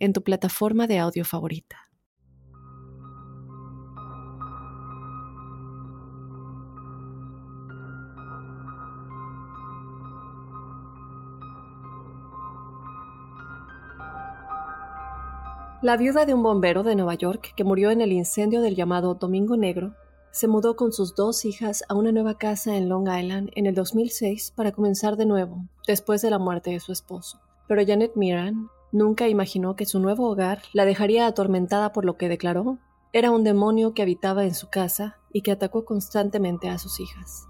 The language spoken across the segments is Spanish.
en tu plataforma de audio favorita. La viuda de un bombero de Nueva York que murió en el incendio del llamado Domingo Negro se mudó con sus dos hijas a una nueva casa en Long Island en el 2006 para comenzar de nuevo, después de la muerte de su esposo. Pero Janet Miran Nunca imaginó que su nuevo hogar la dejaría atormentada por lo que declaró era un demonio que habitaba en su casa y que atacó constantemente a sus hijas.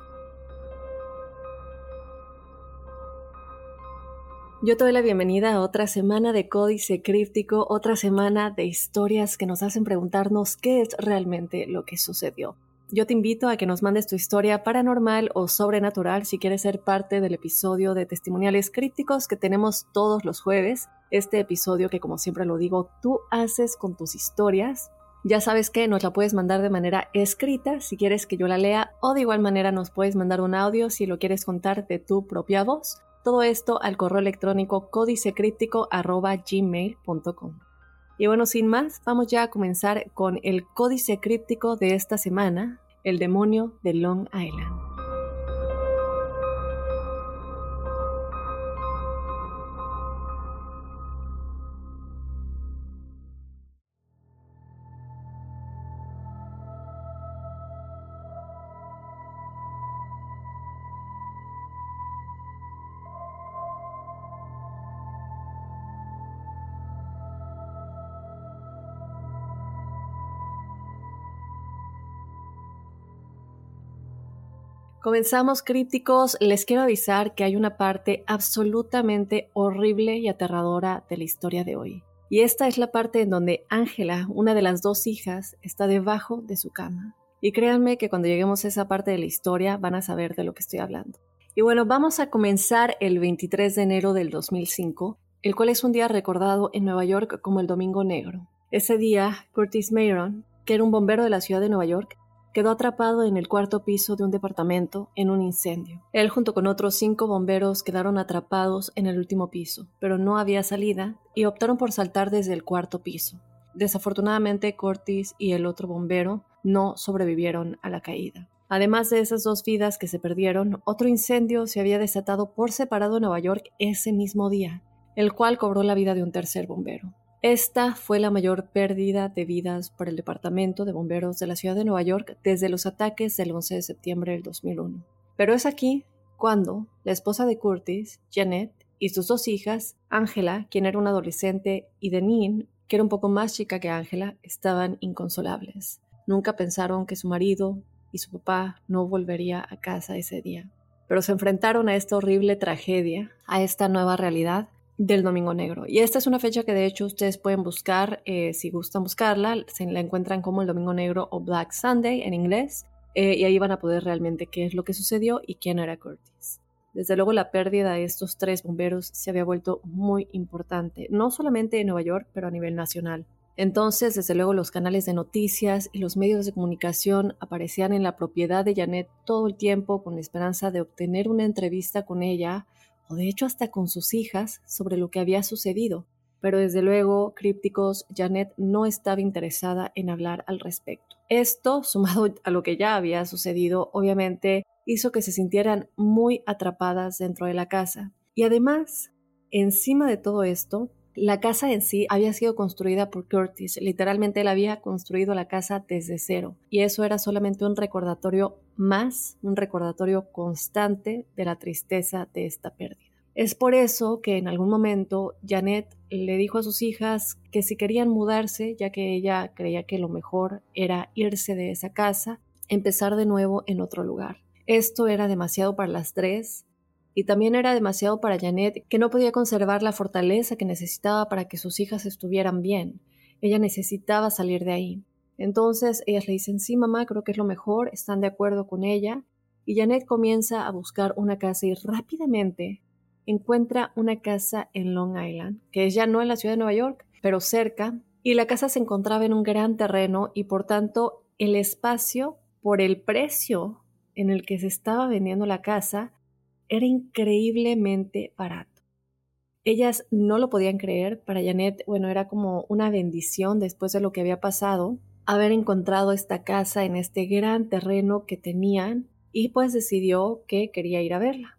Yo te doy la bienvenida a otra semana de Códice Críptico, otra semana de historias que nos hacen preguntarnos qué es realmente lo que sucedió. Yo te invito a que nos mandes tu historia paranormal o sobrenatural si quieres ser parte del episodio de testimoniales crípticos que tenemos todos los jueves. Este episodio que como siempre lo digo, tú haces con tus historias. Ya sabes que nos la puedes mandar de manera escrita si quieres que yo la lea o de igual manera nos puedes mandar un audio si lo quieres contar de tu propia voz. Todo esto al correo electrónico códicecríptico.gmail.com. Y bueno, sin más, vamos ya a comenzar con el códice críptico de esta semana, el demonio de Long Island. Comenzamos crípticos, les quiero avisar que hay una parte absolutamente horrible y aterradora de la historia de hoy. Y esta es la parte en donde Ángela, una de las dos hijas, está debajo de su cama. Y créanme que cuando lleguemos a esa parte de la historia van a saber de lo que estoy hablando. Y bueno, vamos a comenzar el 23 de enero del 2005, el cual es un día recordado en Nueva York como el Domingo Negro. Ese día, Curtis Mayron, que era un bombero de la ciudad de Nueva York, quedó atrapado en el cuarto piso de un departamento en un incendio. Él junto con otros cinco bomberos quedaron atrapados en el último piso, pero no había salida y optaron por saltar desde el cuarto piso. Desafortunadamente, Curtis y el otro bombero no sobrevivieron a la caída. Además de esas dos vidas que se perdieron, otro incendio se había desatado por separado en Nueva York ese mismo día, el cual cobró la vida de un tercer bombero. Esta fue la mayor pérdida de vidas para el Departamento de Bomberos de la Ciudad de Nueva York desde los ataques del 11 de septiembre del 2001. Pero es aquí cuando la esposa de Curtis, Janet, y sus dos hijas, Angela, quien era una adolescente, y Deneen, que era un poco más chica que Angela, estaban inconsolables. Nunca pensaron que su marido y su papá no volvería a casa ese día. Pero se enfrentaron a esta horrible tragedia, a esta nueva realidad, del Domingo Negro. Y esta es una fecha que de hecho ustedes pueden buscar, eh, si gustan buscarla, se la encuentran como el Domingo Negro o Black Sunday en inglés, eh, y ahí van a poder realmente qué es lo que sucedió y quién era Curtis. Desde luego la pérdida de estos tres bomberos se había vuelto muy importante, no solamente en Nueva York, pero a nivel nacional. Entonces, desde luego, los canales de noticias y los medios de comunicación aparecían en la propiedad de Janet todo el tiempo con la esperanza de obtener una entrevista con ella de hecho hasta con sus hijas, sobre lo que había sucedido. Pero desde luego, crípticos, Janet no estaba interesada en hablar al respecto. Esto, sumado a lo que ya había sucedido, obviamente hizo que se sintieran muy atrapadas dentro de la casa. Y además, encima de todo esto, la casa en sí había sido construida por Curtis, literalmente él había construido la casa desde cero y eso era solamente un recordatorio más, un recordatorio constante de la tristeza de esta pérdida. Es por eso que en algún momento Janet le dijo a sus hijas que si querían mudarse, ya que ella creía que lo mejor era irse de esa casa, empezar de nuevo en otro lugar. Esto era demasiado para las tres y también era demasiado para Janet, que no podía conservar la fortaleza que necesitaba para que sus hijas estuvieran bien. Ella necesitaba salir de ahí. Entonces ellas le dicen, sí, mamá, creo que es lo mejor, están de acuerdo con ella. Y Janet comienza a buscar una casa y rápidamente encuentra una casa en Long Island, que es ya no en la ciudad de Nueva York, pero cerca. Y la casa se encontraba en un gran terreno y por tanto el espacio por el precio en el que se estaba vendiendo la casa era increíblemente barato. Ellas no lo podían creer, para Janet, bueno, era como una bendición después de lo que había pasado, haber encontrado esta casa en este gran terreno que tenían y pues decidió que quería ir a verla.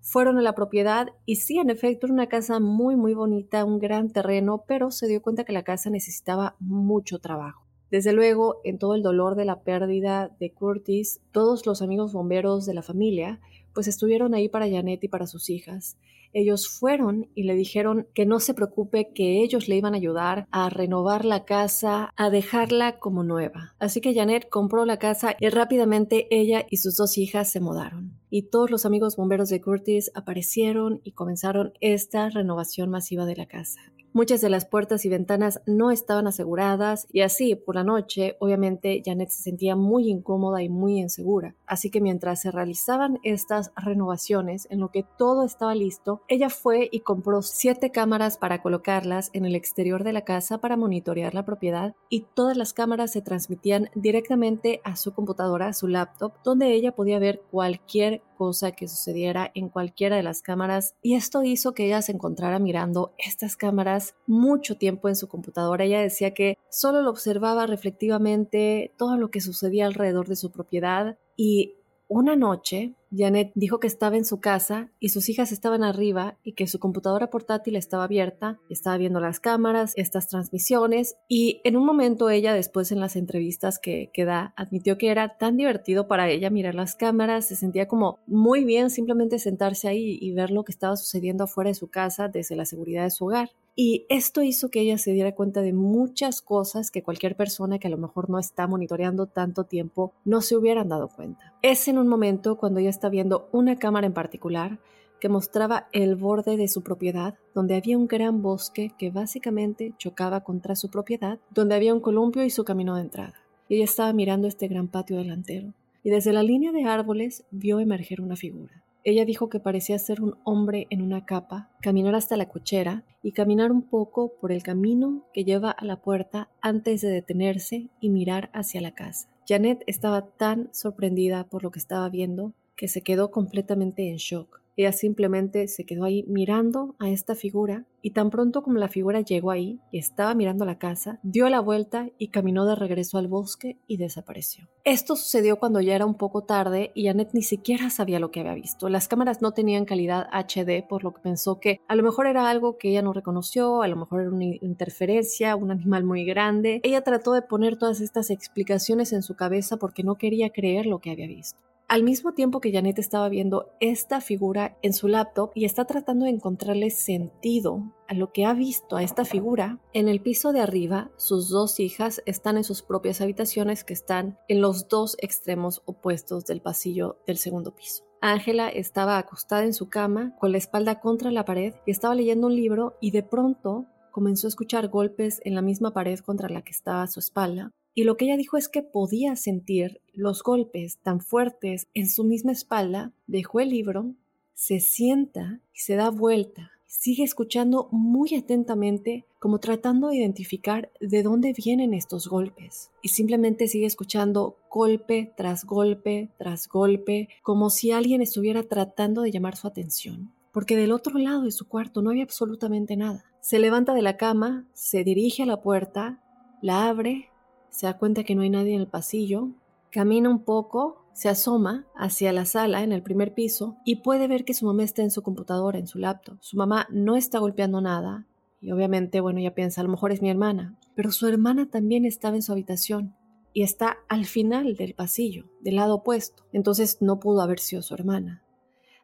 Fueron a la propiedad y sí, en efecto, era una casa muy, muy bonita, un gran terreno, pero se dio cuenta que la casa necesitaba mucho trabajo. Desde luego, en todo el dolor de la pérdida de Curtis, todos los amigos bomberos de la familia pues estuvieron ahí para Janet y para sus hijas. Ellos fueron y le dijeron que no se preocupe, que ellos le iban a ayudar a renovar la casa, a dejarla como nueva. Así que Janet compró la casa y rápidamente ella y sus dos hijas se mudaron. Y todos los amigos bomberos de Curtis aparecieron y comenzaron esta renovación masiva de la casa. Muchas de las puertas y ventanas no estaban aseguradas y así, por la noche, obviamente Janet se sentía muy incómoda y muy insegura. Así que mientras se realizaban estas renovaciones, en lo que todo estaba listo, ella fue y compró siete cámaras para colocarlas en el exterior de la casa para monitorear la propiedad y todas las cámaras se transmitían directamente a su computadora, su laptop, donde ella podía ver cualquier cosa que sucediera en cualquiera de las cámaras y esto hizo que ella se encontrara mirando estas cámaras mucho tiempo en su computadora. Ella decía que solo lo observaba reflectivamente todo lo que sucedía alrededor de su propiedad y una noche, Janet dijo que estaba en su casa y sus hijas estaban arriba y que su computadora portátil estaba abierta, estaba viendo las cámaras, estas transmisiones y en un momento ella después en las entrevistas que, que da admitió que era tan divertido para ella mirar las cámaras, se sentía como muy bien simplemente sentarse ahí y ver lo que estaba sucediendo afuera de su casa desde la seguridad de su hogar. Y esto hizo que ella se diera cuenta de muchas cosas que cualquier persona que a lo mejor no está monitoreando tanto tiempo no se hubieran dado cuenta. Es en un momento cuando ella está viendo una cámara en particular que mostraba el borde de su propiedad, donde había un gran bosque que básicamente chocaba contra su propiedad, donde había un columpio y su camino de entrada. Ella estaba mirando este gran patio delantero, y desde la línea de árboles vio emerger una figura. Ella dijo que parecía ser un hombre en una capa, caminar hasta la cochera y caminar un poco por el camino que lleva a la puerta antes de detenerse y mirar hacia la casa. Janet estaba tan sorprendida por lo que estaba viendo que se quedó completamente en shock. Ella simplemente se quedó ahí mirando a esta figura y tan pronto como la figura llegó ahí y estaba mirando la casa, dio la vuelta y caminó de regreso al bosque y desapareció. Esto sucedió cuando ya era un poco tarde y Annette ni siquiera sabía lo que había visto. Las cámaras no tenían calidad HD, por lo que pensó que a lo mejor era algo que ella no reconoció, a lo mejor era una interferencia, un animal muy grande. Ella trató de poner todas estas explicaciones en su cabeza porque no quería creer lo que había visto. Al mismo tiempo que Janet estaba viendo esta figura en su laptop y está tratando de encontrarle sentido a lo que ha visto a esta figura, en el piso de arriba sus dos hijas están en sus propias habitaciones que están en los dos extremos opuestos del pasillo del segundo piso. Ángela estaba acostada en su cama con la espalda contra la pared y estaba leyendo un libro y de pronto comenzó a escuchar golpes en la misma pared contra la que estaba su espalda y lo que ella dijo es que podía sentir los golpes tan fuertes en su misma espalda, dejó el libro, se sienta y se da vuelta. Sigue escuchando muy atentamente, como tratando de identificar de dónde vienen estos golpes. Y simplemente sigue escuchando golpe tras golpe tras golpe, como si alguien estuviera tratando de llamar su atención. Porque del otro lado de su cuarto no había absolutamente nada. Se levanta de la cama, se dirige a la puerta, la abre se da cuenta que no hay nadie en el pasillo, camina un poco, se asoma hacia la sala en el primer piso y puede ver que su mamá está en su computadora, en su laptop. Su mamá no está golpeando nada y obviamente, bueno, ella piensa, a lo mejor es mi hermana, pero su hermana también estaba en su habitación y está al final del pasillo, del lado opuesto. Entonces no pudo haber sido su hermana.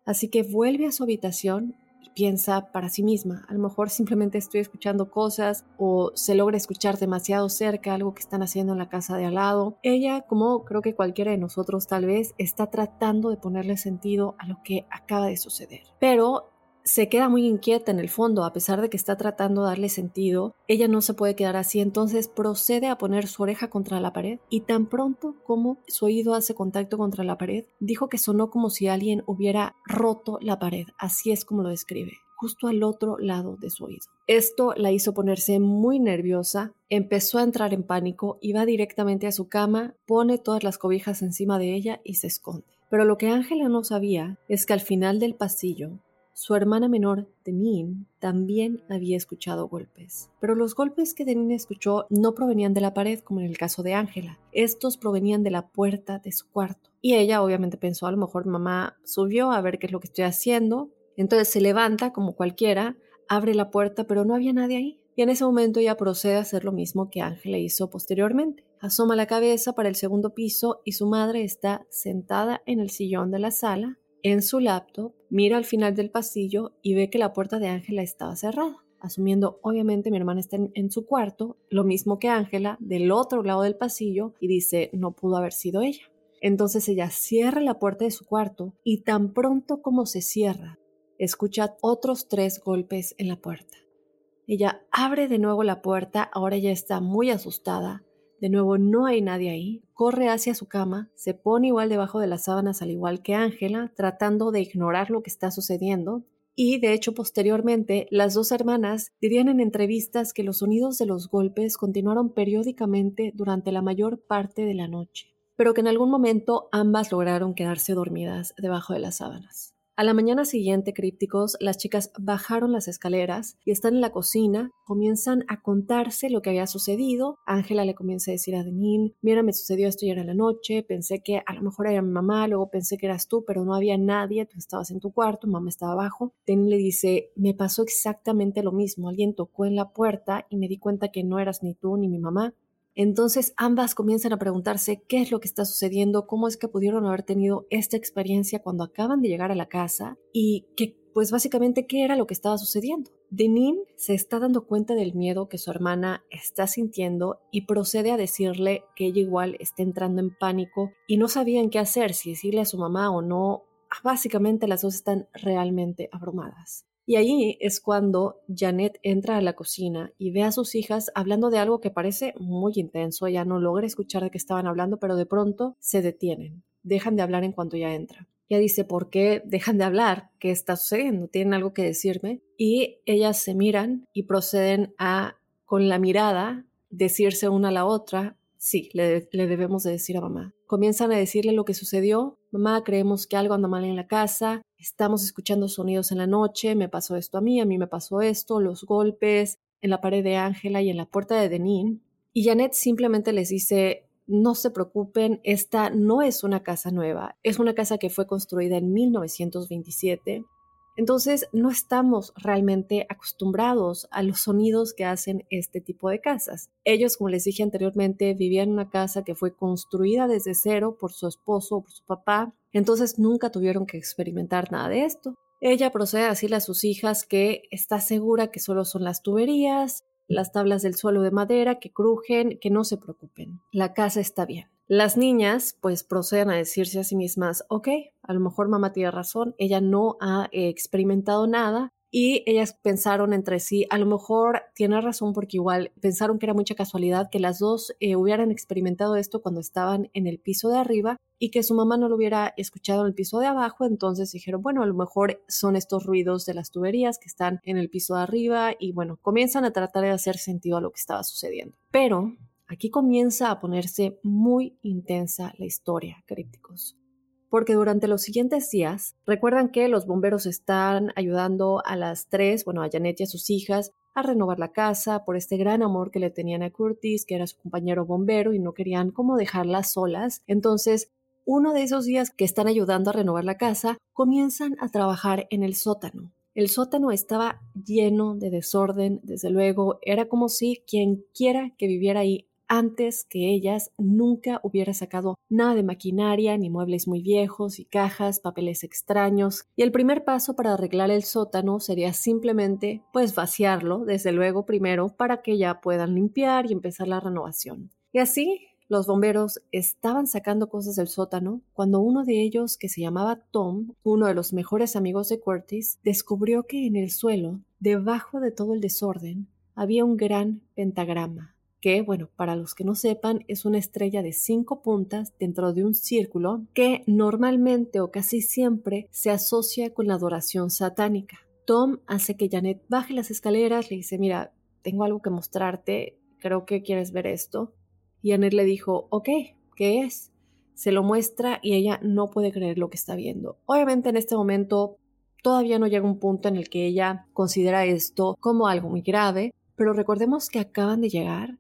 Así que vuelve a su habitación piensa para sí misma. A lo mejor simplemente estoy escuchando cosas o se logra escuchar demasiado cerca algo que están haciendo en la casa de al lado. Ella, como creo que cualquiera de nosotros tal vez, está tratando de ponerle sentido a lo que acaba de suceder. Pero se queda muy inquieta en el fondo, a pesar de que está tratando de darle sentido, ella no se puede quedar así, entonces procede a poner su oreja contra la pared y tan pronto como su oído hace contacto contra la pared, dijo que sonó como si alguien hubiera roto la pared, así es como lo describe justo al otro lado de su oído. Esto la hizo ponerse muy nerviosa, empezó a entrar en pánico y va directamente a su cama, pone todas las cobijas encima de ella y se esconde. Pero lo que Ángela no sabía es que al final del pasillo su hermana menor, Deneen, también había escuchado golpes. Pero los golpes que Deneen escuchó no provenían de la pared, como en el caso de Ángela. Estos provenían de la puerta de su cuarto. Y ella obviamente pensó, a lo mejor mamá subió a ver qué es lo que estoy haciendo. Entonces se levanta como cualquiera, abre la puerta, pero no había nadie ahí. Y en ese momento ella procede a hacer lo mismo que Ángela hizo posteriormente. Asoma la cabeza para el segundo piso y su madre está sentada en el sillón de la sala, en su laptop, mira al final del pasillo y ve que la puerta de Ángela estaba cerrada. Asumiendo, obviamente, mi hermana está en, su cuarto, lo mismo que Ángela, del otro lado del pasillo, y dice, no pudo haber sido ella. Entonces ella cierra la puerta de su cuarto y tan pronto como se cierra, escucha otros tres golpes en la puerta. Ella abre de nuevo la puerta, ahora ya está muy asustada, de nuevo, no hay nadie ahí. Corre hacia su cama, se pone igual debajo de las sábanas al igual que Ángela, tratando de ignorar lo que está sucediendo. Y de hecho, posteriormente, las dos hermanas dirían en entrevistas que los sonidos de los golpes continuaron periódicamente durante la mayor parte de la noche, pero que en algún momento ambas lograron quedarse dormidas debajo de las sábanas. A la mañana siguiente, crípticos, las chicas bajaron las escaleras y están en la cocina, comienzan a contarse lo que había sucedido. Ángela le comienza a decir a Denín, mira, me sucedió esto ayer en la noche, pensé que a lo mejor era mi mamá, luego pensé que eras tú, pero no había nadie, tú estabas en tu cuarto, mamá estaba abajo. Denín le dice, me pasó exactamente lo mismo, alguien tocó en la puerta y me di cuenta que no eras ni tú ni mi mamá. Entonces ambas comienzan a preguntarse qué es lo que está sucediendo, cómo es que pudieron haber tenido esta experiencia cuando acaban de llegar a la casa y que pues básicamente qué era lo que estaba sucediendo. Denin se está dando cuenta del miedo que su hermana está sintiendo y procede a decirle que ella igual está entrando en pánico y no sabían qué hacer, si decirle a su mamá o no. Básicamente las dos están realmente abrumadas. Y ahí es cuando Janet entra a la cocina y ve a sus hijas hablando de algo que parece muy intenso. Ella no logra escuchar de qué estaban hablando, pero de pronto se detienen. Dejan de hablar en cuanto ya entra. Ella dice, ¿por qué dejan de hablar? ¿Qué está sucediendo? ¿Tienen algo que decirme? Y ellas se miran y proceden a, con la mirada, decirse una a la otra, sí, le, le debemos de decir a mamá. Comienzan a decirle lo que sucedió. Mamá, creemos que algo anda mal en la casa. Estamos escuchando sonidos en la noche. Me pasó esto a mí, a mí me pasó esto, los golpes en la pared de Ángela y en la puerta de Denín. Y Janet simplemente les dice, no se preocupen, esta no es una casa nueva, es una casa que fue construida en 1927 entonces, no estamos realmente acostumbrados a los sonidos que hacen este tipo de casas. Ellos, como les dije anteriormente, vivían en una casa que fue construida desde cero por su esposo o por su papá, entonces nunca tuvieron que experimentar nada de esto. Ella procede a decirle a sus hijas que está segura que solo son las tuberías, las tablas del suelo de madera que crujen, que no se preocupen, la casa está bien. Las niñas pues proceden a decirse a sí mismas, ok, a lo mejor mamá tiene razón, ella no ha eh, experimentado nada y ellas pensaron entre sí, a lo mejor tiene razón porque igual pensaron que era mucha casualidad que las dos eh, hubieran experimentado esto cuando estaban en el piso de arriba y que su mamá no lo hubiera escuchado en el piso de abajo, entonces dijeron, bueno, a lo mejor son estos ruidos de las tuberías que están en el piso de arriba y bueno, comienzan a tratar de hacer sentido a lo que estaba sucediendo. Pero Aquí comienza a ponerse muy intensa la historia, críticos. Porque durante los siguientes días, recuerdan que los bomberos están ayudando a las tres, bueno, a Janet y a sus hijas, a renovar la casa por este gran amor que le tenían a Curtis, que era su compañero bombero, y no querían como dejarlas solas. Entonces, uno de esos días que están ayudando a renovar la casa, comienzan a trabajar en el sótano. El sótano estaba lleno de desorden, desde luego, era como si quien quiera que viviera ahí antes que ellas nunca hubiera sacado nada de maquinaria, ni muebles muy viejos y cajas, papeles extraños, y el primer paso para arreglar el sótano sería simplemente pues vaciarlo, desde luego primero, para que ya puedan limpiar y empezar la renovación. Y así los bomberos estaban sacando cosas del sótano cuando uno de ellos, que se llamaba Tom, uno de los mejores amigos de Curtis, descubrió que en el suelo, debajo de todo el desorden, había un gran pentagrama, que, bueno, para los que no sepan, es una estrella de cinco puntas dentro de un círculo que normalmente o casi siempre se asocia con la adoración satánica. Tom hace que Janet baje las escaleras, le dice, mira, tengo algo que mostrarte, creo que quieres ver esto. Y Annette le dijo, ok, ¿qué es? Se lo muestra y ella no puede creer lo que está viendo. Obviamente en este momento todavía no llega un punto en el que ella considera esto como algo muy grave, pero recordemos que acaban de llegar.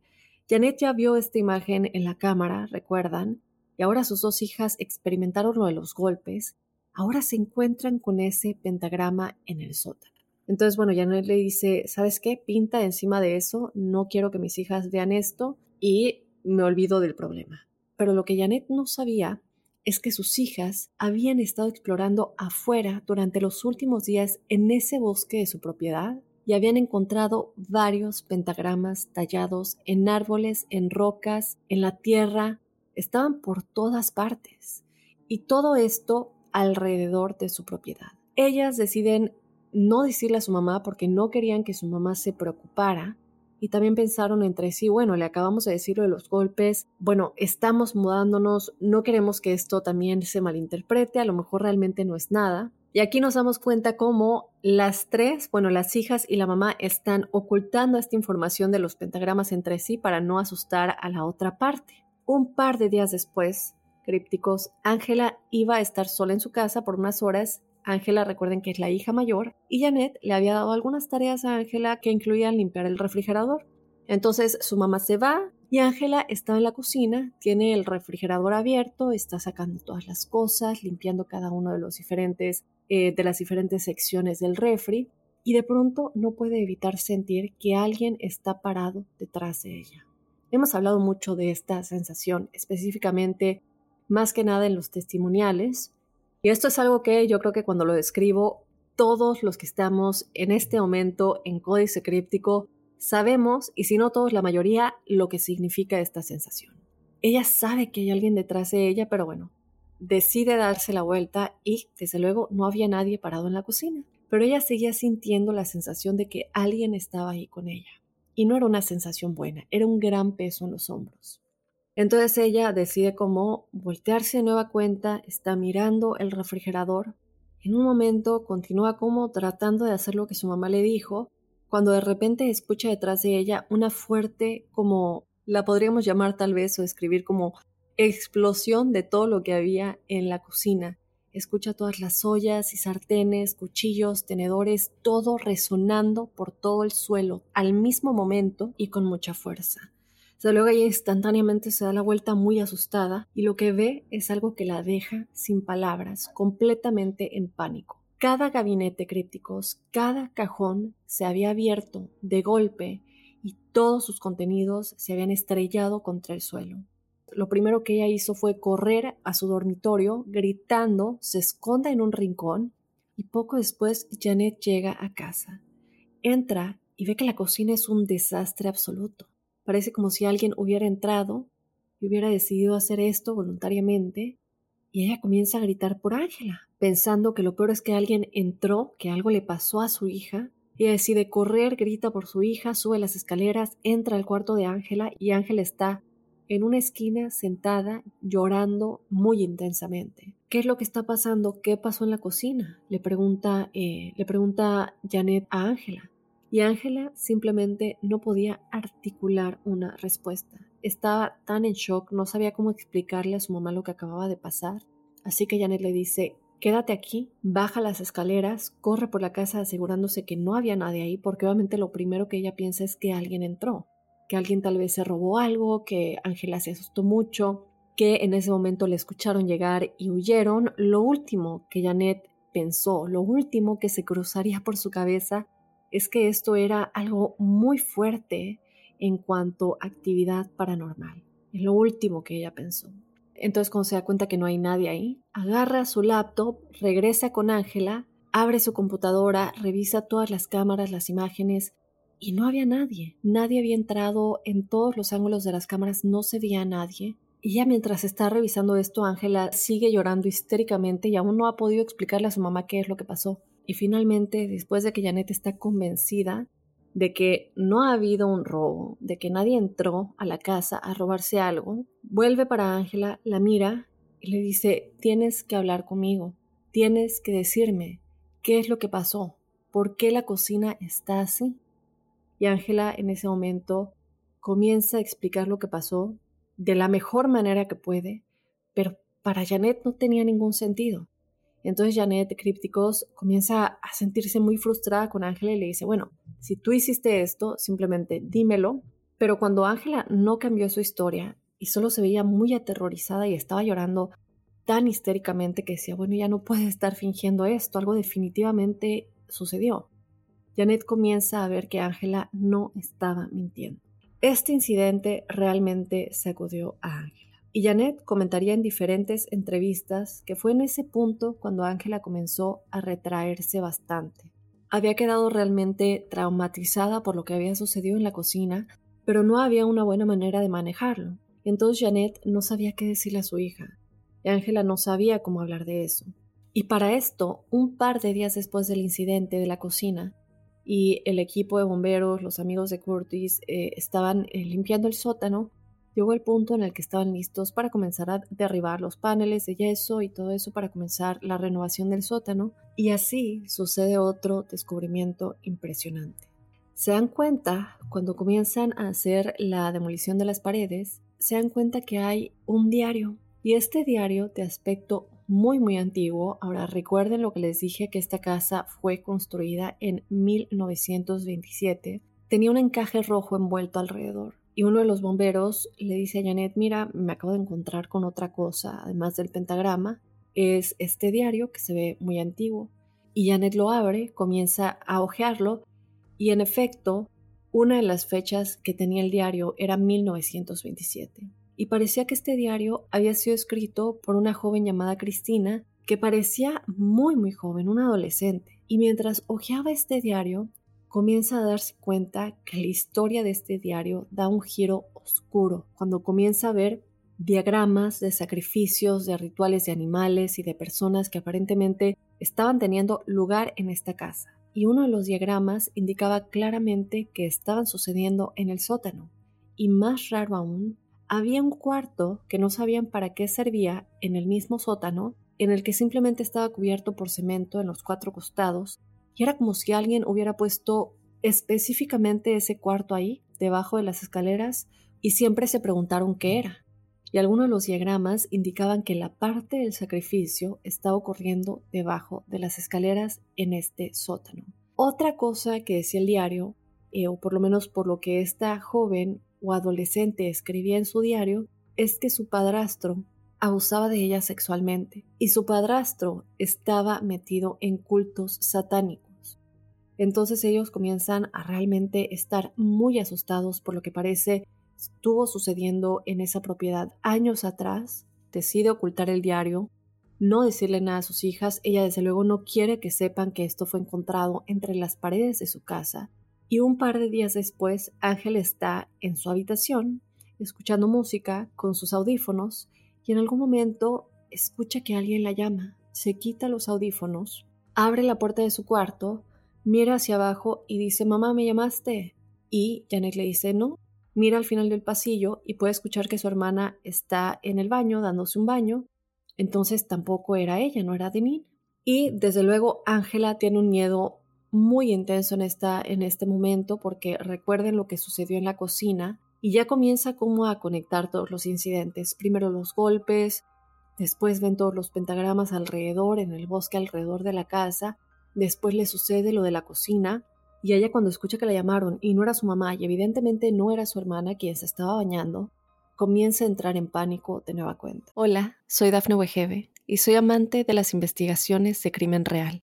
Janet ya vio esta imagen en la cámara, recuerdan, y ahora sus dos hijas experimentaron lo de los golpes, ahora se encuentran con ese pentagrama en el sótano. Entonces, bueno, Janet le dice, ¿sabes qué? Pinta encima de eso, no quiero que mis hijas vean esto y me olvido del problema. Pero lo que Janet no sabía es que sus hijas habían estado explorando afuera durante los últimos días en ese bosque de su propiedad y habían encontrado varios pentagramas tallados en árboles, en rocas, en la tierra, estaban por todas partes. Y todo esto alrededor de su propiedad. Ellas deciden no decirle a su mamá porque no querían que su mamá se preocupara y también pensaron entre sí, bueno, le acabamos de decir lo de los golpes, bueno, estamos mudándonos, no queremos que esto también se malinterprete, a lo mejor realmente no es nada. Y aquí nos damos cuenta cómo las tres, bueno, las hijas y la mamá están ocultando esta información de los pentagramas entre sí para no asustar a la otra parte. Un par de días después, crípticos, Ángela iba a estar sola en su casa por unas horas Ángela, recuerden que es la hija mayor, y Janet le había dado algunas tareas a Ángela que incluían limpiar el refrigerador. Entonces su mamá se va y Ángela está en la cocina, tiene el refrigerador abierto, está sacando todas las cosas, limpiando cada uno de los diferentes eh, de las diferentes secciones del refri y de pronto no puede evitar sentir que alguien está parado detrás de ella. Hemos hablado mucho de esta sensación, específicamente más que nada en los testimoniales, y esto es algo que yo creo que cuando lo describo, todos los que estamos en este momento en códice críptico sabemos, y si no todos, la mayoría, lo que significa esta sensación. Ella sabe que hay alguien detrás de ella, pero bueno, decide darse la vuelta y, desde luego, no había nadie parado en la cocina. Pero ella seguía sintiendo la sensación de que alguien estaba ahí con ella. Y no era una sensación buena, era un gran peso en los hombros. Entonces ella decide como voltearse de nueva cuenta, está mirando el refrigerador. En un momento continúa como tratando de hacer lo que su mamá le dijo, cuando de repente escucha detrás de ella una fuerte, como la podríamos llamar tal vez o escribir como explosión de todo lo que había en la cocina. Escucha todas las ollas y sartenes, cuchillos, tenedores, todo resonando por todo el suelo al mismo momento y con mucha fuerza luego ella instantáneamente se da la vuelta muy asustada y lo que ve es algo que la deja sin palabras, completamente en pánico. Cada gabinete críticos, cada cajón se había abierto de golpe y todos sus contenidos se habían estrellado contra el suelo. Lo primero que ella hizo fue correr a su dormitorio, gritando, se esconde en un rincón y poco después Janet llega a casa. Entra y ve que la cocina es un desastre absoluto. Parece como si alguien hubiera entrado y hubiera decidido hacer esto voluntariamente y ella comienza a gritar por Ángela, pensando que lo peor es que alguien entró, que algo le pasó a su hija. Ella decide correr, grita por su hija, sube las escaleras, entra al cuarto de Ángela y Ángela está en una esquina sentada llorando muy intensamente. ¿Qué es lo que está pasando? ¿Qué pasó en la cocina? Le pregunta, eh, le pregunta Janet a Ángela y Ángela simplemente no podía articular una respuesta. Estaba tan en shock, no sabía cómo explicarle a su mamá lo que acababa de pasar. Así que Janet le dice, quédate aquí, baja las escaleras, corre por la casa asegurándose que no había nadie ahí, porque obviamente lo primero que ella piensa es que alguien entró, que alguien tal vez se robó algo, que Ángela se asustó mucho, que en ese momento le escucharon llegar y huyeron. Lo último que Janet pensó, lo último que se cruzaría por su cabeza es que esto era algo muy fuerte en cuanto a actividad paranormal. Es lo último que ella pensó. Entonces, cuando se da cuenta que no hay nadie ahí, agarra su laptop, regresa con Ángela, abre su computadora, revisa todas las cámaras, las imágenes, y no había nadie. Nadie había entrado en todos los ángulos de las cámaras, no se veía a nadie. Y ya mientras está revisando esto, Ángela sigue llorando histéricamente y aún no ha podido explicarle a su mamá qué es lo que pasó. Y finalmente, después de que Janet está convencida de que no ha habido un robo, de que nadie entró a la casa a robarse algo, vuelve para Ángela, la mira y le dice, tienes que hablar conmigo, tienes que decirme qué es lo que pasó, por qué la cocina está así. Y Ángela en ese momento comienza a explicar lo que pasó de la mejor manera que puede, pero para Janet no tenía ningún sentido. Entonces Janet Crípticos comienza a sentirse muy frustrada con Ángela y le dice, bueno, si tú hiciste esto, simplemente dímelo. Pero cuando Ángela no cambió su historia y solo se veía muy aterrorizada y estaba llorando tan histéricamente que decía, bueno, ya no puede estar fingiendo esto, algo definitivamente sucedió. Janet comienza a ver que Ángela no estaba mintiendo. Este incidente realmente sacudió a Ángela. Y Janet comentaría en diferentes entrevistas que fue en ese punto cuando Ángela comenzó a retraerse bastante. Había quedado realmente traumatizada por lo que había sucedido en la cocina, pero no había una buena manera de manejarlo. Entonces Janet no sabía qué decirle a su hija. Y Ángela no sabía cómo hablar de eso. Y para esto, un par de días después del incidente de la cocina, y el equipo de bomberos, los amigos de Curtis, eh, estaban eh, limpiando el sótano, llegó el punto en el que estaban listos para comenzar a derribar los paneles de yeso y todo eso para comenzar la renovación del sótano, y así sucede otro descubrimiento impresionante. Se dan cuenta, cuando comienzan a hacer la demolición de las paredes, se dan cuenta que hay un diario, y este diario de aspecto muy muy antiguo, ahora recuerden lo que les dije que esta casa fue construida en 1927, tenía un encaje rojo envuelto alrededor y uno de los bomberos le dice a Janet, mira, me acabo de encontrar con otra cosa, además del pentagrama, es este diario que se ve muy antiguo. Y Janet lo abre, comienza a hojearlo y en efecto, una de las fechas que tenía el diario era 1927. Y parecía que este diario había sido escrito por una joven llamada Cristina, que parecía muy muy joven, una adolescente. Y mientras hojeaba este diario, comienza a darse cuenta que la historia de este diario da un giro oscuro cuando comienza a ver diagramas de sacrificios, de rituales de animales y de personas que aparentemente estaban teniendo lugar en esta casa. Y uno de los diagramas indicaba claramente que estaban sucediendo en el sótano. Y más raro aún, había un cuarto que no sabían para qué servía en el mismo sótano, en el que simplemente estaba cubierto por cemento en los cuatro costados y era como si alguien hubiera puesto específicamente ese cuarto ahí, debajo de las escaleras, y siempre se preguntaron qué era. Y algunos de los diagramas indicaban que la parte del sacrificio estaba ocurriendo debajo de las escaleras en este sótano. Otra cosa que decía el diario, eh, o por lo menos por lo que esta joven o adolescente escribía en su diario, es que su padrastro abusaba de ella sexualmente y su padrastro estaba metido en cultos satánicos. Entonces ellos comienzan a realmente estar muy asustados por lo que parece estuvo sucediendo en esa propiedad años atrás. Decide ocultar el diario, no decirle nada a sus hijas. Ella desde luego no quiere que sepan que esto fue encontrado entre las paredes de su casa. Y un par de días después, Ángel está en su habitación, escuchando música con sus audífonos, y en algún momento escucha que alguien la llama, se quita los audífonos, abre la puerta de su cuarto, mira hacia abajo y dice, mamá, ¿me llamaste? Y Janet le dice, no, mira al final del pasillo y puede escuchar que su hermana está en el baño dándose un baño, entonces tampoco era ella, no era Denise. Y desde luego Ángela tiene un miedo muy intenso en, esta, en este momento porque recuerden lo que sucedió en la cocina y ya comienza como a conectar todos los incidentes. Primero los golpes, después ven todos los pentagramas alrededor, en el bosque alrededor de la casa, después le sucede lo de la cocina, y ella cuando escucha que la llamaron y no era su mamá y evidentemente no era su hermana quien se estaba bañando, comienza a entrar en pánico de nueva cuenta. Hola, soy Dafne Wegebe y soy amante de las investigaciones de crimen real.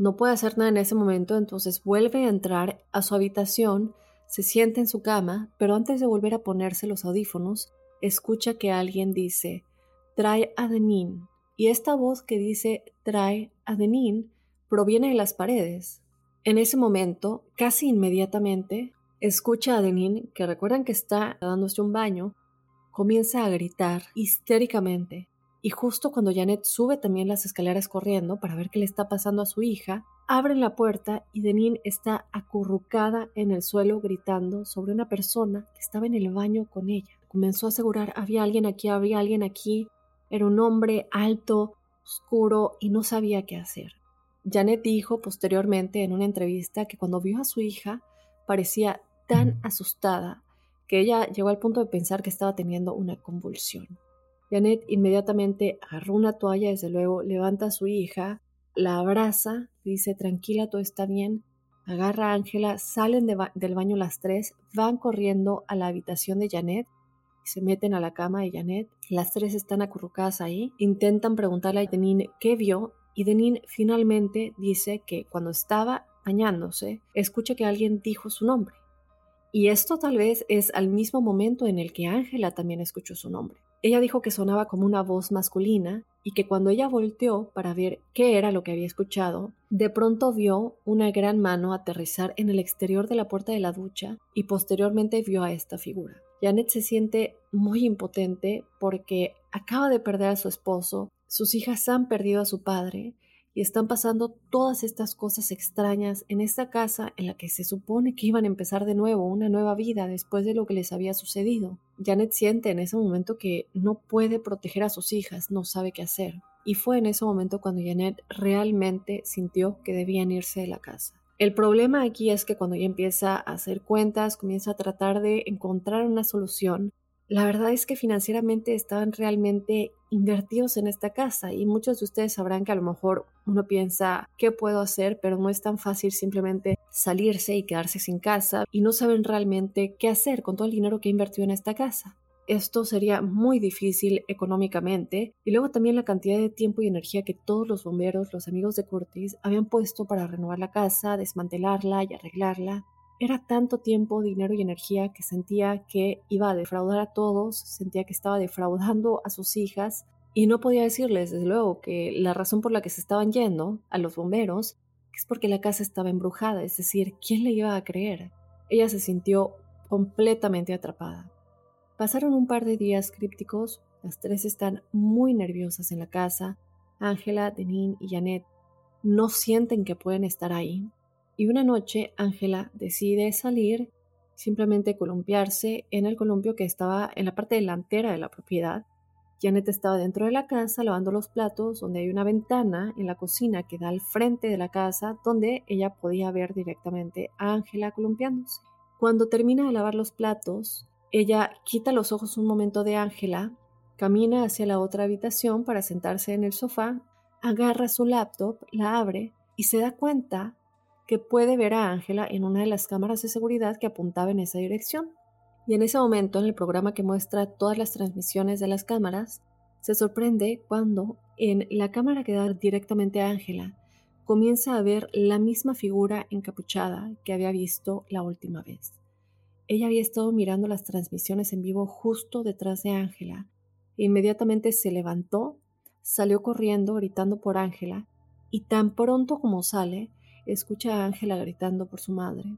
no puede hacer nada en ese momento, entonces vuelve a entrar a su habitación, se sienta en su cama, pero antes de volver a ponerse los audífonos, escucha que alguien dice, trae adenín. Y esta voz que dice trae adenín proviene de las paredes. En ese momento, casi inmediatamente, escucha a Denin, que recuerdan que está dándose un baño, comienza a gritar histéricamente. Y justo cuando Janet sube también las escaleras corriendo para ver qué le está pasando a su hija, abren la puerta y Denin está acurrucada en el suelo gritando sobre una persona que estaba en el baño con ella. Comenzó a asegurar, había alguien aquí, había alguien aquí. Era un hombre alto, oscuro y no sabía qué hacer. Janet dijo posteriormente en una entrevista que cuando vio a su hija parecía tan asustada que ella llegó al punto de pensar que estaba teniendo una convulsión. Janet inmediatamente agarró una toalla, desde luego, levanta a su hija, la abraza, dice tranquila, todo está bien, agarra a Ángela, salen del baño las tres, van corriendo a la habitación de Janet y se meten a la cama de Janet. Las tres están acurrucadas ahí, intentan preguntarle a Janine qué vio y Denin finalmente dice que cuando estaba bañándose, escucha que alguien dijo su nombre. Y esto tal vez es al mismo momento en el que Ángela también escuchó su nombre. Ella dijo que sonaba como una voz masculina y que cuando ella volteó para ver qué era lo que había escuchado, de pronto vio una gran mano aterrizar en el exterior de la puerta de la ducha y posteriormente vio a esta figura. Janet se siente muy impotente porque acaba de perder a su esposo, sus hijas han perdido a su padre están pasando todas estas cosas extrañas en esta casa en la que se supone que iban a empezar de nuevo una nueva vida después de lo que les había sucedido. Janet siente en ese momento que no puede proteger a sus hijas, no sabe qué hacer. Y fue en ese momento cuando Janet realmente sintió que debían irse de la casa. El problema aquí es que cuando ella empieza a hacer cuentas, comienza a tratar de encontrar una solución, la verdad es que financieramente estaban realmente invertidos en esta casa y muchos de ustedes sabrán que a lo mejor uno piensa qué puedo hacer, pero no es tan fácil simplemente salirse y quedarse sin casa y no saben realmente qué hacer con todo el dinero que ha invertido en esta casa. Esto sería muy difícil económicamente y luego también la cantidad de tiempo y energía que todos los bomberos, los amigos de Curtis, habían puesto para renovar la casa, desmantelarla y arreglarla. Era tanto tiempo, dinero y energía que sentía que iba a defraudar a todos, sentía que estaba defraudando a sus hijas y no podía decirles, desde luego, que la razón por la que se estaban yendo a los bomberos es porque la casa estaba embrujada, es decir, ¿quién le iba a creer? Ella se sintió completamente atrapada. Pasaron un par de días crípticos, las tres están muy nerviosas en la casa, Ángela, Denin y Janet no sienten que pueden estar ahí, y una noche Ángela decide salir, simplemente columpiarse en el columpio que estaba en la parte delantera de la propiedad. Janet estaba dentro de la casa lavando los platos, donde hay una ventana en la cocina que da al frente de la casa, donde ella podía ver directamente a Ángela columpiándose. Cuando termina de lavar los platos, ella quita los ojos un momento de Ángela, camina hacia la otra habitación para sentarse en el sofá, agarra su laptop, la abre y se da cuenta que puede ver a Ángela en una de las cámaras de seguridad que apuntaba en esa dirección. Y en ese momento, en el programa que muestra todas las transmisiones de las cámaras, se sorprende cuando en la cámara que da directamente a Ángela comienza a ver la misma figura encapuchada que había visto la última vez. Ella había estado mirando las transmisiones en vivo justo detrás de Ángela e inmediatamente se levantó, salió corriendo gritando por Ángela y tan pronto como sale, escucha a Ángela gritando por su madre.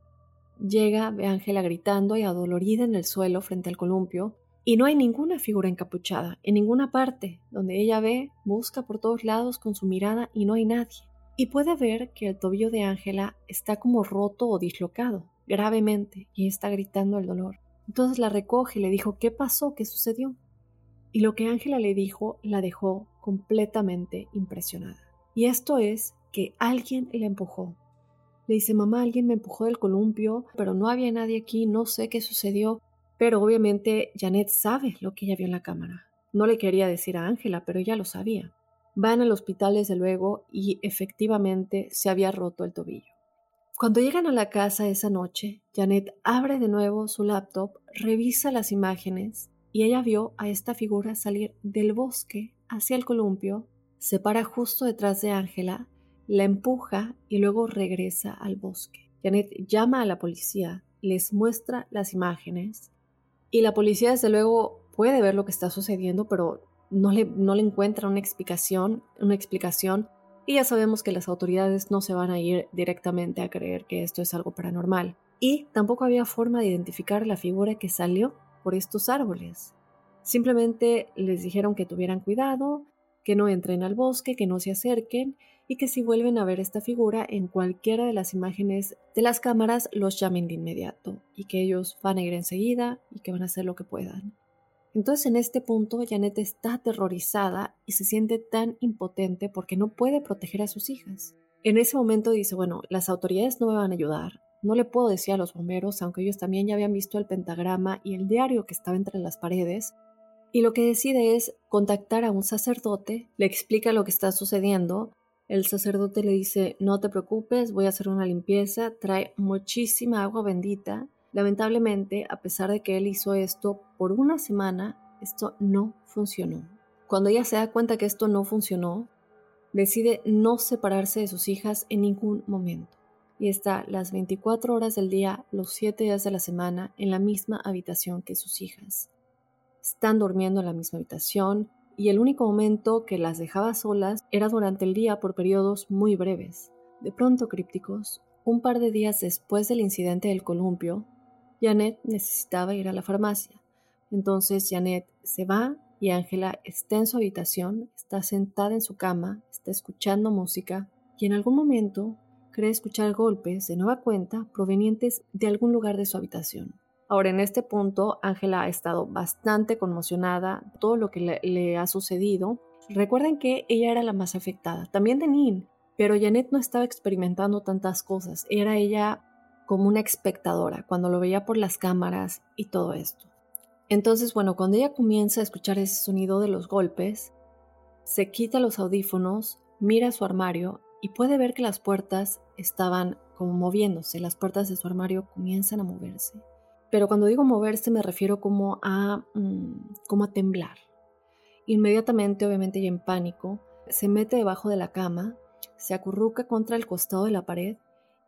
Llega, ve a Ángela gritando y adolorida en el suelo frente al columpio, y no hay ninguna figura encapuchada, en ninguna parte. Donde ella ve, busca por todos lados con su mirada y no hay nadie. Y puede ver que el tobillo de Ángela está como roto o dislocado, gravemente, y está gritando el dolor. Entonces la recoge y le dijo, ¿qué pasó? ¿Qué sucedió? Y lo que Ángela le dijo la dejó completamente impresionada. Y esto es que alguien la empujó. Le dice, mamá, alguien me empujó del columpio, pero no había nadie aquí, no sé qué sucedió. Pero obviamente Janet sabe lo que ella vio en la cámara. No le quería decir a Ángela, pero ella lo sabía. Van al hospital desde luego y efectivamente se había roto el tobillo. Cuando llegan a la casa esa noche, Janet abre de nuevo su laptop, revisa las imágenes y ella vio a esta figura salir del bosque hacia el columpio, se para justo detrás de Ángela, la empuja y luego regresa al bosque. Janet llama a la policía, les muestra las imágenes y la policía desde luego puede ver lo que está sucediendo, pero no le, no le encuentra una explicación, una explicación y ya sabemos que las autoridades no se van a ir directamente a creer que esto es algo paranormal. Y tampoco había forma de identificar la figura que salió por estos árboles. Simplemente les dijeron que tuvieran cuidado, que no entren al bosque, que no se acerquen y que si vuelven a ver esta figura en cualquiera de las imágenes de las cámaras los llamen de inmediato y que ellos van a ir enseguida y que van a hacer lo que puedan. Entonces en este punto Janet está aterrorizada y se siente tan impotente porque no puede proteger a sus hijas. En ese momento dice, bueno, las autoridades no me van a ayudar, no le puedo decir a los bomberos, aunque ellos también ya habían visto el pentagrama y el diario que estaba entre las paredes, y lo que decide es contactar a un sacerdote, le explica lo que está sucediendo, el sacerdote le dice, no te preocupes, voy a hacer una limpieza, trae muchísima agua bendita, Lamentablemente, a pesar de que él hizo esto por una semana, esto no funcionó. Cuando ella se da cuenta que esto no funcionó, decide no separarse de sus hijas en ningún momento y está las 24 horas del día, los 7 días de la semana, en la misma habitación que sus hijas. Están durmiendo en la misma habitación y el único momento que las dejaba solas era durante el día por periodos muy breves. De pronto, crípticos, un par de días después del incidente del columpio, Janet necesitaba ir a la farmacia. Entonces Janet se va y Ángela está en su habitación, está sentada en su cama, está escuchando música y en algún momento cree escuchar golpes de nueva cuenta provenientes de algún lugar de su habitación. Ahora, en este punto, Ángela ha estado bastante conmocionada, todo lo que le, ha sucedido. Recuerden que ella era la más afectada, también de Nin, pero Janet no estaba experimentando tantas cosas. Era ella como una espectadora cuando lo veía por las cámaras y todo esto. Entonces, bueno, cuando ella comienza a escuchar ese sonido de los golpes, se quita los audífonos, mira su armario y puede ver que las puertas estaban como moviéndose, las puertas de su armario comienzan a moverse. Pero cuando digo moverse me refiero como a, mm, como a temblar. Inmediatamente, obviamente ya en pánico, se mete debajo de la cama, se acurruca contra el costado de la pared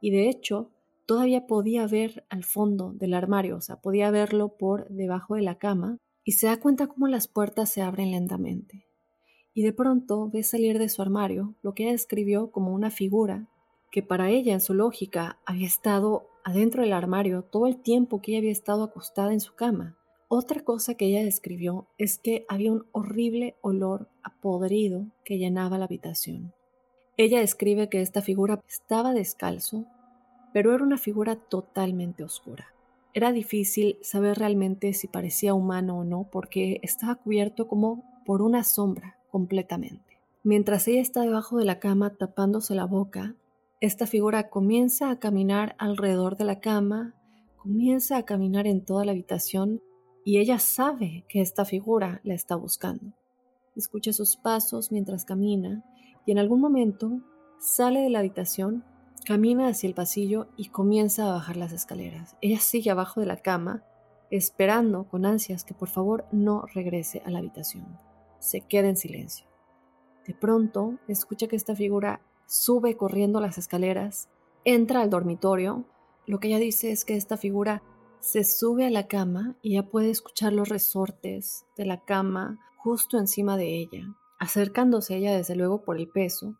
y de hecho todavía podía ver al fondo del armario, o sea, podía verlo por debajo de la cama, y se da cuenta cómo las puertas se abren lentamente. Y de pronto ve salir de su armario lo que ella describió como una figura que para ella en su lógica había estado adentro del armario todo el tiempo que ella había estado acostada en su cama. Otra cosa que ella describió es que había un horrible olor a podrido que llenaba la habitación. Ella describe que esta figura estaba descalzo pero era una figura totalmente oscura. Era difícil saber realmente si parecía humano o no porque estaba cubierto como por una sombra completamente. Mientras ella está debajo de la cama tapándose la boca, esta figura comienza a caminar alrededor de la cama, comienza a caminar en toda la habitación y ella sabe que esta figura la está buscando. Escucha sus pasos mientras camina y en algún momento sale de la habitación Camina hacia el pasillo y comienza a bajar las escaleras. Ella sigue abajo de la cama, esperando con ansias que por favor no regrese a la habitación. Se queda en silencio. De pronto, escucha que esta figura sube corriendo las escaleras, entra al dormitorio. Lo que ella dice es que esta figura se sube a la cama y ya puede escuchar los resortes de la cama justo encima de ella, acercándose ella desde luego por el peso,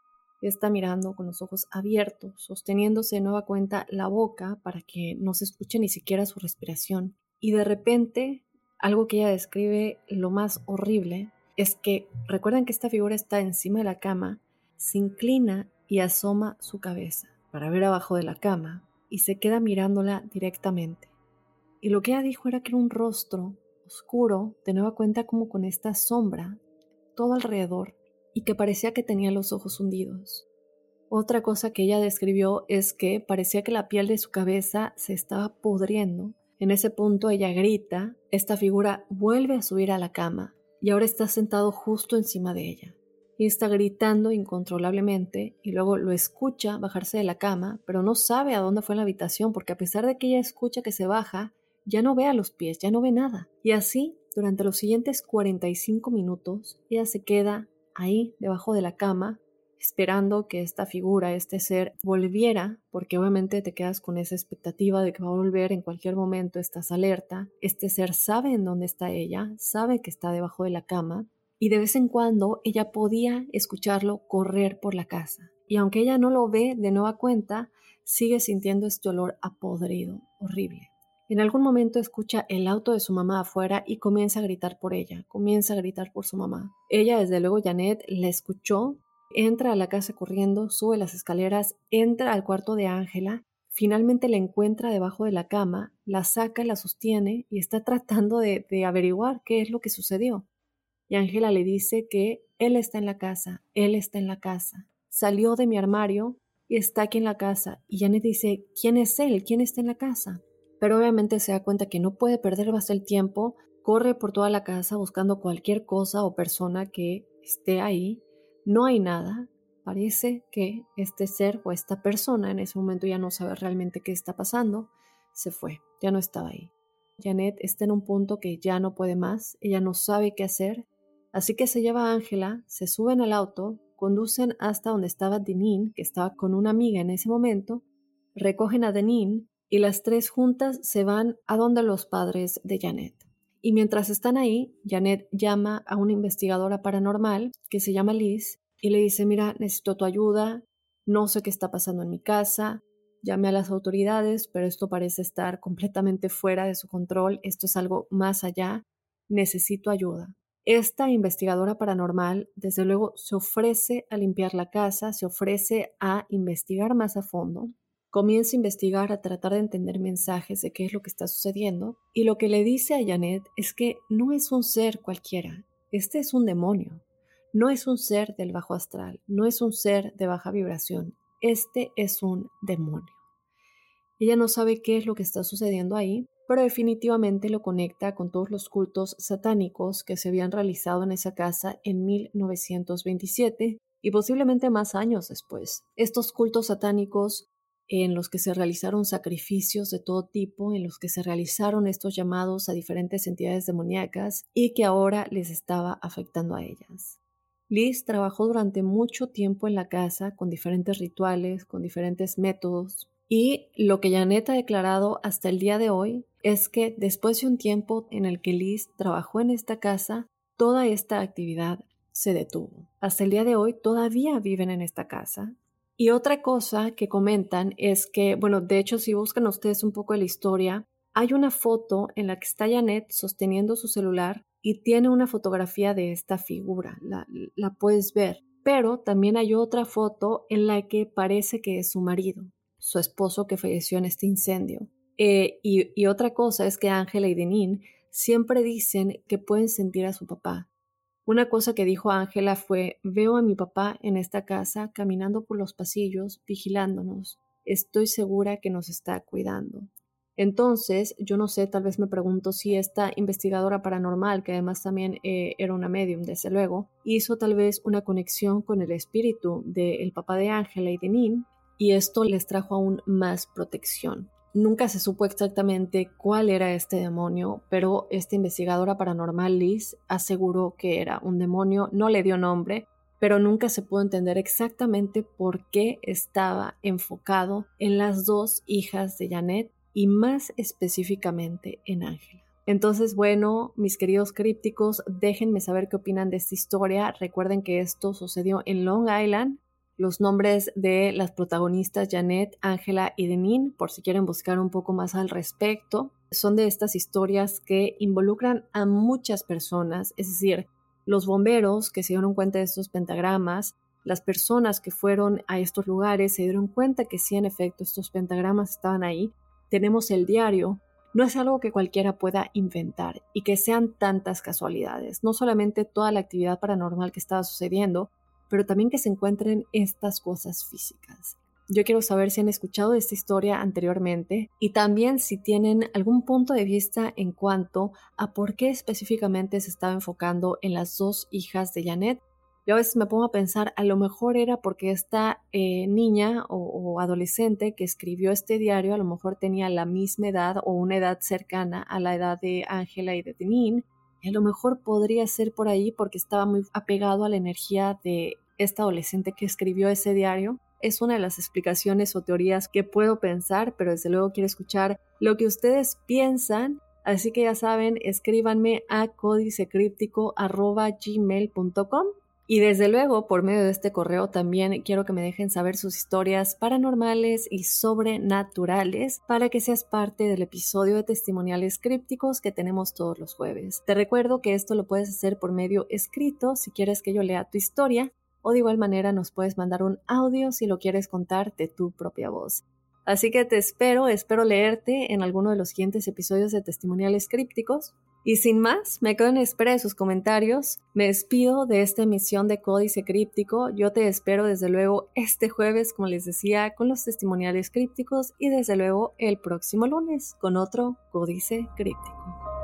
está mirando con los ojos abiertos, sosteniéndose de nueva cuenta la boca para que no se escuche ni siquiera su respiración. Y de repente, algo que ella describe lo más horrible es que recuerden que esta figura está encima de la cama, se inclina y asoma su cabeza para ver abajo de la cama y se queda mirándola directamente. Y lo que ella dijo era que era un rostro oscuro, de nueva cuenta como con esta sombra todo alrededor y que parecía que tenía los ojos hundidos. Otra cosa que ella describió es que parecía que la piel de su cabeza se estaba pudriendo. En ese punto ella grita, esta figura vuelve a subir a la cama y ahora está sentado justo encima de ella. Y está gritando incontrolablemente y luego lo escucha bajarse de la cama, pero no sabe a dónde fue en la habitación porque a pesar de que ella escucha que se baja, ya no ve a los pies, ya no ve nada. Y así, durante los siguientes 45 minutos, ella se queda ahí debajo de la cama esperando que esta figura, este ser, volviera, porque obviamente te quedas con esa expectativa de que va a volver en cualquier momento, estás alerta, este ser sabe en dónde está ella, sabe que está debajo de la cama, y de vez en cuando ella podía escucharlo correr por la casa. Y aunque ella no lo ve de nueva cuenta, sigue sintiendo este olor a podrido, horrible. En algún momento escucha el auto de su mamá afuera y comienza a gritar por ella, comienza a gritar por su mamá. Ella, desde luego, Janet, la escuchó entra a la casa corriendo, sube las escaleras, entra al cuarto de Ángela, finalmente la encuentra debajo de la cama, la saca, la sostiene y está tratando de, averiguar qué es lo que sucedió. Y Ángela le dice que él está en la casa, él está en la casa. Salió de mi armario y está aquí en la casa. Y Janet dice, ¿quién es él? ¿Quién está en la casa? Pero obviamente se da cuenta que no puede perder más el tiempo, corre por toda la casa buscando cualquier cosa o persona que esté ahí no hay nada. Parece que este ser o esta persona en ese momento ya no sabe realmente qué está pasando. Se fue, ya no estaba ahí. Janet está en un punto que ya no puede más, ella no sabe qué hacer, así que se lleva a Ángela, se suben al auto, conducen hasta donde estaba Denin, que estaba con una amiga en ese momento, recogen a Denin y las tres juntas se van a donde los padres de Janet. Y mientras están ahí, Janet llama a una investigadora paranormal que se llama Liz y le dice, mira, necesito tu ayuda, no sé qué está pasando en mi casa, llame a las autoridades, pero esto parece estar completamente fuera de su control, esto es algo más allá, necesito ayuda. Esta investigadora paranormal, desde luego, se ofrece a limpiar la casa, se ofrece a investigar más a fondo, comienza a investigar, a tratar de entender mensajes de qué es lo que está sucediendo, y lo que le dice a Janet es que no es un ser cualquiera, este es un demonio, no es un ser del bajo astral, no es un ser de baja vibración, este es un demonio. Ella no sabe qué es lo que está sucediendo ahí, pero definitivamente lo conecta con todos los cultos satánicos que se habían realizado en esa casa en 1927 y posiblemente más años después. Estos cultos satánicos en los que se realizaron sacrificios de todo tipo, en los que se realizaron estos llamados a diferentes entidades demoníacas y que ahora les estaba afectando a ellas. Liz trabajó durante mucho tiempo en la casa con diferentes rituales, con diferentes métodos, y lo que Janet ha declarado hasta el día de hoy es que después de un tiempo en el que Liz trabajó en esta casa, toda esta actividad se detuvo. Hasta el día de hoy todavía viven en esta casa, y otra cosa que comentan es que, bueno, de hecho, si buscan ustedes un poco de la historia, hay una foto en la que está Janet sosteniendo su celular y tiene una fotografía de esta figura, la, puedes ver. Pero también hay otra foto en la que parece que es su marido, su esposo que falleció en este incendio. Eh, y, otra cosa es que Ángela y Denin siempre dicen que pueden sentir a su papá, una cosa que dijo Ángela fue, veo a mi papá en esta casa caminando por los pasillos, vigilándonos. Estoy segura que nos está cuidando. Entonces, yo no sé, tal vez me pregunto si esta investigadora paranormal, que además también eh, era una medium, desde luego, hizo tal vez una conexión con el espíritu del papá de Ángela y de Nin, y esto les trajo aún más protección. Nunca se supo exactamente cuál era este demonio, pero esta investigadora paranormal Liz aseguró que era un demonio, no le dio nombre, pero nunca se pudo entender exactamente por qué estaba enfocado en las dos hijas de Janet y más específicamente en Ángela. Entonces, bueno, mis queridos crípticos, déjenme saber qué opinan de esta historia. Recuerden que esto sucedió en Long Island, los nombres de las protagonistas Janet, Ángela y Denin, por si quieren buscar un poco más al respecto. Son de estas historias que involucran a muchas personas, es decir, los bomberos que se dieron cuenta de estos pentagramas, las personas que fueron a estos lugares se dieron cuenta que sí, en efecto, estos pentagramas estaban ahí. Tenemos el diario. No es algo que cualquiera pueda inventar y que sean tantas casualidades. No solamente toda la actividad paranormal que estaba sucediendo, pero también que se encuentren estas cosas físicas. Yo quiero saber si han escuchado esta historia anteriormente y también si tienen algún punto de vista en cuanto a por qué específicamente se estaba enfocando en las dos hijas de Janet Yo a veces me pongo a pensar, a lo mejor era porque esta eh, niña o, adolescente que escribió este diario a lo mejor tenía la misma edad o una edad cercana a la edad de Ángela y de Denin. A lo mejor podría ser por ahí porque estaba muy apegado a la energía de esta adolescente que escribió ese diario. Es una de las explicaciones o teorías que puedo pensar, pero desde luego quiero escuchar lo que ustedes piensan Así que ya saben, escríbanme a códicecríptico.gmail.com y desde luego, por medio de este correo también quiero que me dejen saber sus historias paranormales y sobrenaturales para que seas parte del episodio de testimoniales crípticos que tenemos todos los jueves. Te recuerdo que esto lo puedes hacer por medio escrito si quieres que yo lea tu historia o de igual manera nos puedes mandar un audio si lo quieres contar de tu propia voz. Así que te espero, espero leerte en alguno de los siguientes episodios de Testimoniales Crípticos. Y sin más, me quedo en espera de sus comentarios. Me despido de esta emisión de Códice Críptico. Yo te espero desde luego este jueves, como les decía, con los testimoniales crípticos y desde luego el próximo lunes con otro Códice Críptico.